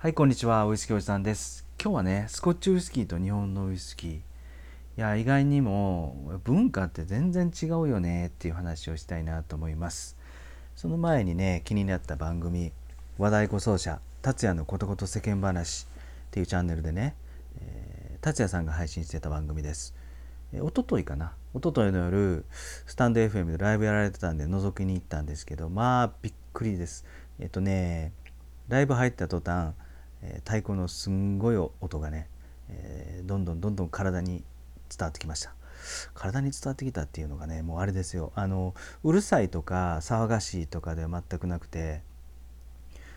はい、こんにちは。ウイスキーおじさんです。今日はね、スコッチウイスキーと日本のウイスキー。いや、意外にも文化って全然違うよねっていう話をしたいなと思います。その前にね、気になった番組、和太鼓奏者、達也のことこと世間話っていうチャンネルでね、えー達也さんが配信してた番組です。えー、一昨日かな一昨日の夜スタンド FM でライブやられてたんで覗きに行ったんですけどまあびっくりですえっとねライブ入った途端、え太鼓のすんごい音がね、えどんどんどんどん体に伝わってきました。体に伝わってきたっていうのがねもうあれですよ。あのうるさいとか騒がしいとかでは全くなくて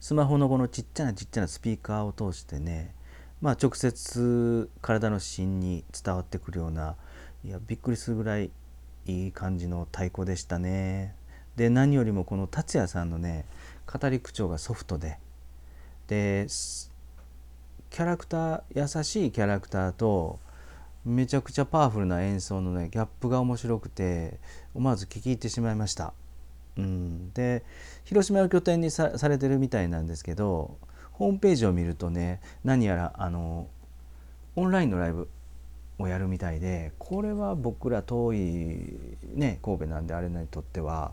スマホのこのちっちゃなちっちゃなスピーカーを通してねまあ直接体の芯に伝わってくるようないやびっくりするぐらいいい感じの太鼓でしたね。で何よりもこの達也さんのね語り口調がソフトででキャラクター優しいキャラクターとめちゃくちゃパワフルな演奏のねギャップが面白くて思わず聞き入ってしまいました。うん、で広島を拠点にさされてるみたいなんですけどホームページを見るとね何やらあのオンラインのライブをやるみたいでこれは僕ら遠いね神戸なんであれにとっては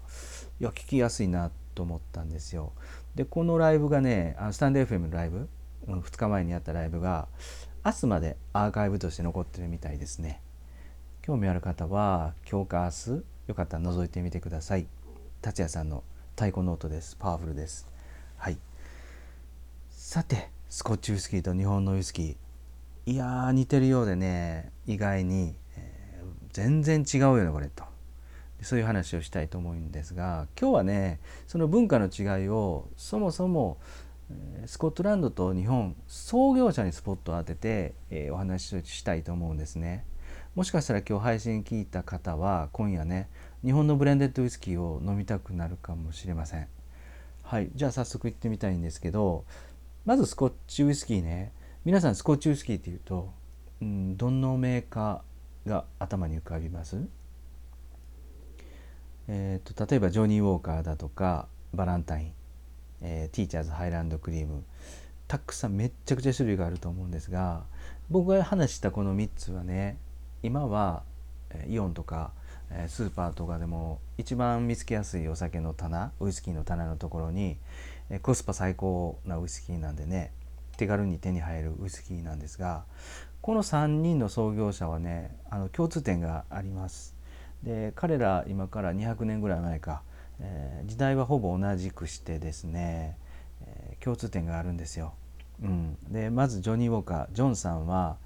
いや聞きやすいなと思ったんですよ。でこのライブがねあのスタンド FM のライブ、うん、2日前にやったライブが明日までアーカイブとして残ってるみたいですね。興味ある方は今日か明日よかったら覗いてみてください。達也さんの太鼓ノートです。パワフルです。はい。さて、スコッチウイスキーと日本のウイスキー。いやー、似てるようでね、意外に、えー全然違うよね、これと。そういう話をしたいと思うんですが、今日はね、その文化の違いを、そもそも、スコットランドと日本、創業者にスポットを当てて、えーお話をしたいと思うんですね。もしかしたら今日配信聞いた方は今夜ね日本のブレンデッドウイスキーを飲みたくなるかもしれません。はいじゃあ早速行ってみたいんですけどまずスコッチウイスキーね。皆さんスコッチウイスキーっていうと、うん、どのメーカーが頭に浮かびます？えー、と例えばジョニー・ウォーカーだとかバランタイン、えーティーチャーズハイランドクリームたくさんめっちゃくちゃ種類があると思うんですが僕が話したこの3つはね今はイオンとかスーパーとかでも一番見つけやすいお酒の棚ウイスキーの棚のところにコスパ最高なウイスキーなんでね手軽に手に入るウイスキーなんですがこの3人の創業者はねあの共通点があります。で彼ら今から200年ぐらい前か、えー時代はほぼ同じくしてですね、えー共通点があるんですよ。うん、でまずジョニー・ウォーカージョンさんは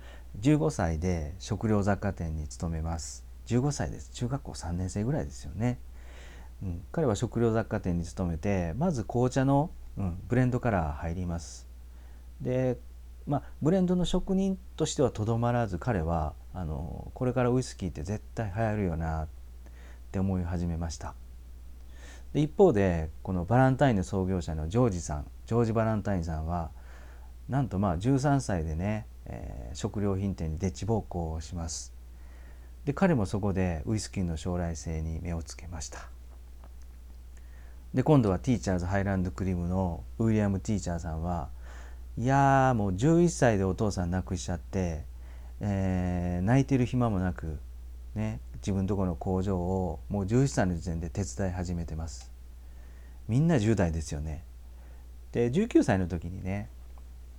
15歳で食料雑貨店に勤めます。15歳です。中学校3年生ぐらいですよね、うん、彼は食料雑貨店に勤めてまず紅茶の、うん、ブレンドから入ります。でまあブレンドの職人としてはとどまらず彼はあのこれからウイスキーって絶対流行るよなって思い始めました。で一方でこのバランタインの創業者のジョージさんジョージ・バランタインさんはなんとまあ13歳でね、えー食料品店にデッチ奉公をします。で彼もそこでウイスキーの将来性に目をつけました。で今度はティーチャーズハイランドクリームのウィリアム・ティーチャーさんはいやもう11歳でお父さん亡くしちゃって、えー泣いてる暇もなくね自分とこの工場をもう11歳の時点で手伝い始めてます。みんな10代ですよね。で19歳の時にね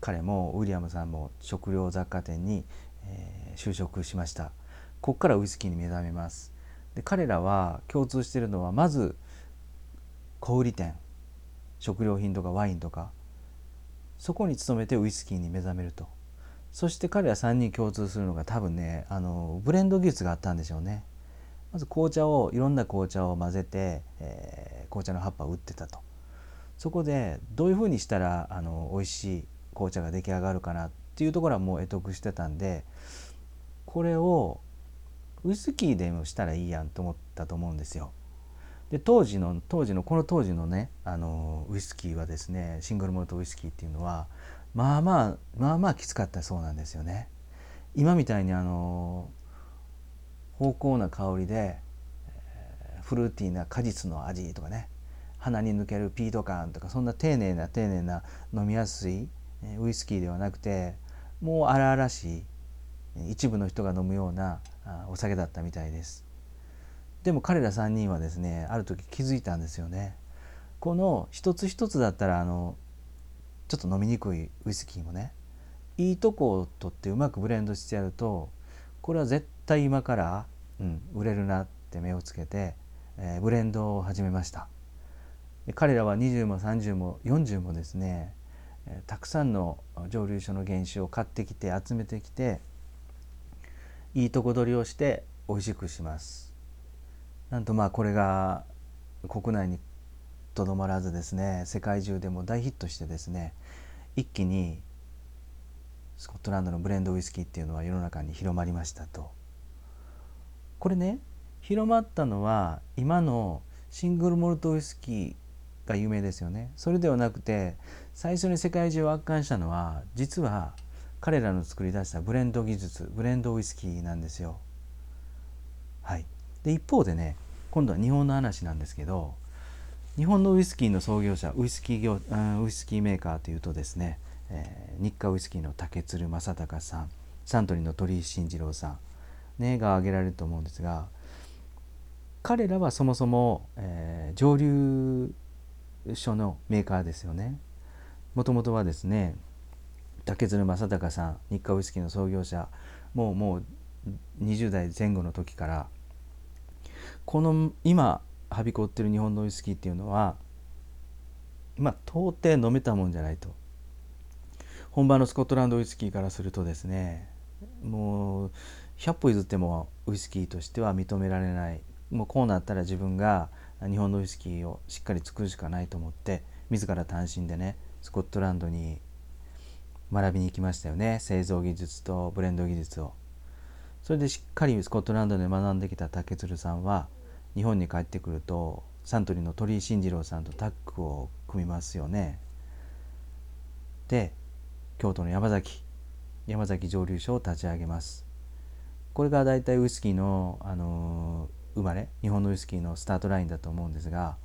彼もウィリアムさんも食料雑貨店に、えー就職しました。ここからウイスキーに目覚めます。で彼らは共通しているのはまず小売店食料品とかワインとかそこに勤めてウイスキーに目覚めると。そして彼ら3人共通するのが多分ねあのブレンド技術があったんでしょうねまず紅茶をいろんな紅茶を混ぜて、えー紅茶の葉っぱを売ってたとそこでどういうふうにしたらあの美味しい紅茶が出来上がるかなっていうところはもう得得してたんでこれをウイスキーでもしたらいいやんと思ったと思うんですよ。で当時の当時のこの当時のねあのウイスキーはですねシングルモルトウイスキーっていうのはまあまあまあまあきつかったそうなんですよね。今みたいにあの芳香な香りで、フルーティーな果実の味とかね鼻に抜けるピート感とかそんな丁寧な丁寧な飲みやすい、ウイスキーではなくてもう荒々しい一部の人が飲むようなお酒だったみたいですでも彼ら3人はですねある時気づいたんですよねこの一つ一つだったらあのちょっと飲みにくいウイスキーもね。いいとこを取ってうまくブレンドしてやるとこれは絶対今から、うん、売れるなって目をつけて、えー、ブレンドを始めました。彼らは20も30も40もですねたくさんの蒸留所の原酒を買ってきて集めてきていいとこ取りをして美味しくします。なんとまあこれが国内にとどまらずですね世界中でも大ヒットしてですね一気にスコットランドのブレンドウイスキーっていうのは世の中に広まりましたと。これね広まったのは今のシングルモルトウイスキーが有名ですよね。それではなくて最初に世界中を圧巻したのは実は彼らの作り出したブレンド技術ブレンドウイスキーなんですよ。はい、で一方でね今度は日本の話なんですけど日本のウイスキーの創業者ウイスキー業うんウイスキーメーカーというとですね、えー、日課ウイスキーの竹鶴正隆さんサントリーの鳥居慎次郎さん、ね、が挙げられると思うんですが彼らはそもそも、えー、上流所のメーカーですよね。もともとはですね竹鶴正隆さん日課ウイスキーの創業者もうもう20代前後の時からこの今はびこってる日本のウイスキーっていうのはまあ到底飲めたもんじゃないと。本場のスコットランドウイスキーからするとですねもう100歩譲ってもウイスキーとしては認められない。もうこうなったら自分が日本のウイスキーをしっかり作るしかないと思って自ら単身でねスコットランドに学びに行きましたよね。製造技術とブレンド技術を。それでしっかりスコットランドで学んできた竹鶴さんは日本に帰ってくるとサントリーの鳥居慎次郎さんとタッグを組みますよね。で京都の山崎山崎蒸留所を立ち上げます。これが大体ウイスキーの、あの生まれ日本のウイスキーのスタートラインだと思うんですが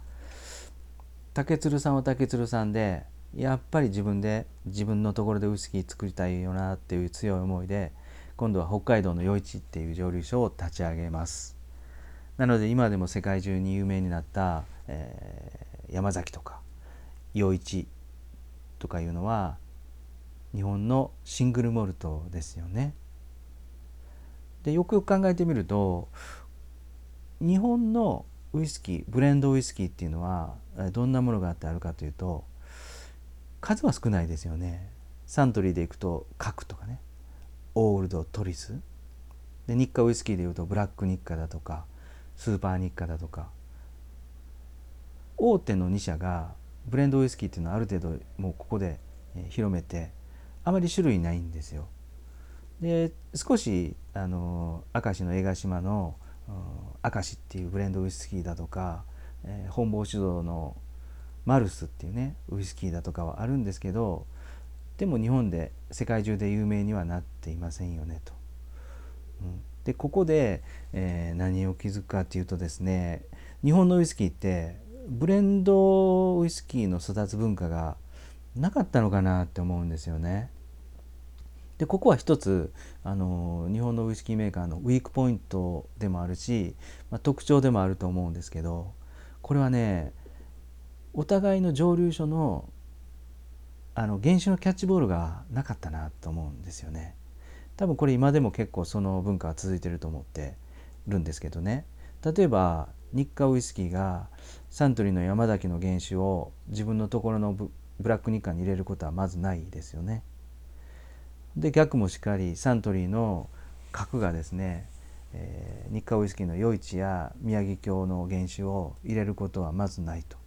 竹鶴さんは竹鶴さんでやっぱり自分で自分のところでウイスキー作りたいよなっていう強い思いで今度は北海道の余市っていう蒸留所を立ち上げますなので今でも世界中に有名になった、えー、山崎とか余市とかいうのは日本のシングルモルトですよね。でよくよく考えてみると日本のウイスキーブレンドウイスキーっていうのはどんなものがあってあるかというと数は少ないですよね。サントリーでいくと核とかね。オールドトリス。で日課ウイスキーでいうとブラック日課だとかスーパー日課だとか大手の2社がブレンドウイスキーっていうのはある程度もうここで広めてあまり種類ないんですよ。で少しあの明石の江ヶ島の明石っていうブレンドウイスキーだとか、えー、本坊酒造のマルスっていうねウイスキーだとかはあるんですけどでも日本で世界中で有名にはなっていませんよねと。うん、でここで、えー、何を気づくかっていうとですね日本のウイスキーってブレンドウイスキーの育つ文化がなかったのかなって思うんですよね。でここは一つあの日本のウイスキーメーカーのウィークポイントでもあるし、まあ、特徴でもあると思うんですけどこれはねお互いの蒸留所のあの原酒のキャッチボールがなかったなと思うんですよね。多分これ今でも結構その文化は続いてると思ってるんですけどね例えば日課ウイスキーがサントリーの山崎の原酒を自分のところのブラック日課に入れることはまずないですよね。で逆もしっかりサントリーの核がですね、えー、日課ウイスキーの余市や宮城郷の原酒を入れることはまずないと。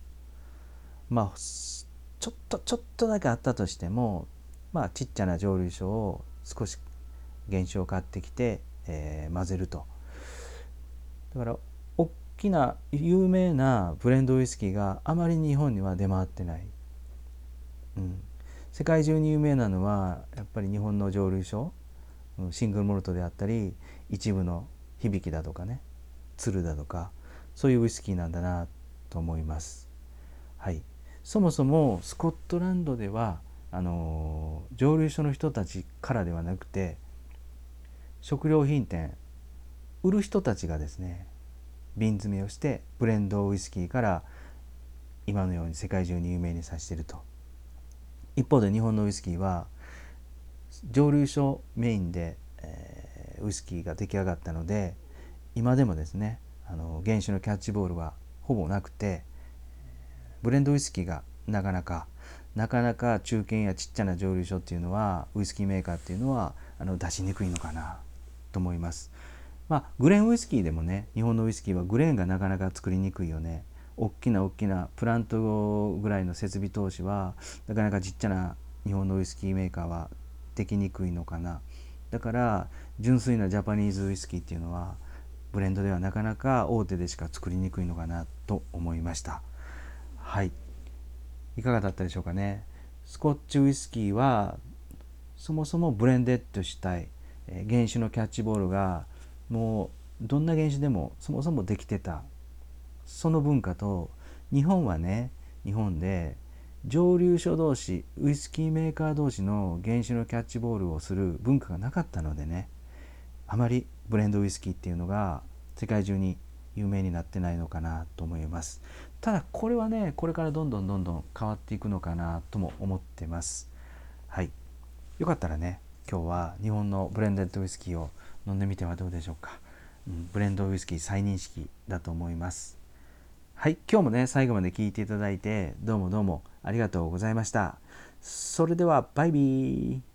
まあちょっとちょっとだけあったとしてもまあちっちゃな蒸留所を少し原酒を買ってきて、えー、混ぜると。だから大きな有名なブレンドウイスキーがあまり日本には出回ってない。うん世界中に有名なのはやっぱり日本の蒸留所シングルモルトであったり一部の響きだとかね鶴だとかそういうウイスキーなんだなと思います。はい、そもそもスコットランドではあの蒸留所の人たちからではなくて食料品店売る人たちがですね瓶詰めをしてブレンドウイスキーから今のように世界中に有名にさせていると。一方で日本のウイスキーは蒸留所メインで、えー、ウイスキーが出来上がったので今でもですねあの原酒のキャッチボールはほぼなくてブレンドウイスキーがなかなかなかなか中堅やちっちゃな蒸留所っていうのはウイスキーメーカーっていうのはあの出しにくいのかな。と思います。まあ、グレーンウイスキーでもね日本のウイスキーはグレーンがなかなか作りにくいよね。大きな大きなプラントぐらいの設備投資はなかなかちっちゃな日本のウイスキーメーカーはできにくいのかな。だから純粋なジャパニーズウイスキーっていうのはブレンドではなかなか大手でしか作りにくいのかなと思いました。はい。いかがだったでしょうかね。スコッチウイスキーはそもそもブレンデッドしたい、原種のキャッチボールがもうどんな原種でもそもそもできてた。その文化と日本はね日本で蒸留所同士ウイスキーメーカー同士の原種のキャッチボールをする文化がなかったのでねあまりブレンドウイスキーっていうのが世界中に有名になってないのかなと思います。ただこれはねこれからどんどんどんどん変わっていくのかなとも思ってます。はい。よかったらね今日は日本のブレンデッドウイスキーを飲んでみてはどうでしょうか、うん、ブレンドウイスキー再認識だと思います。はい今日もね最後まで聞いていただいてどうもどうもありがとうございました。それではバイビー。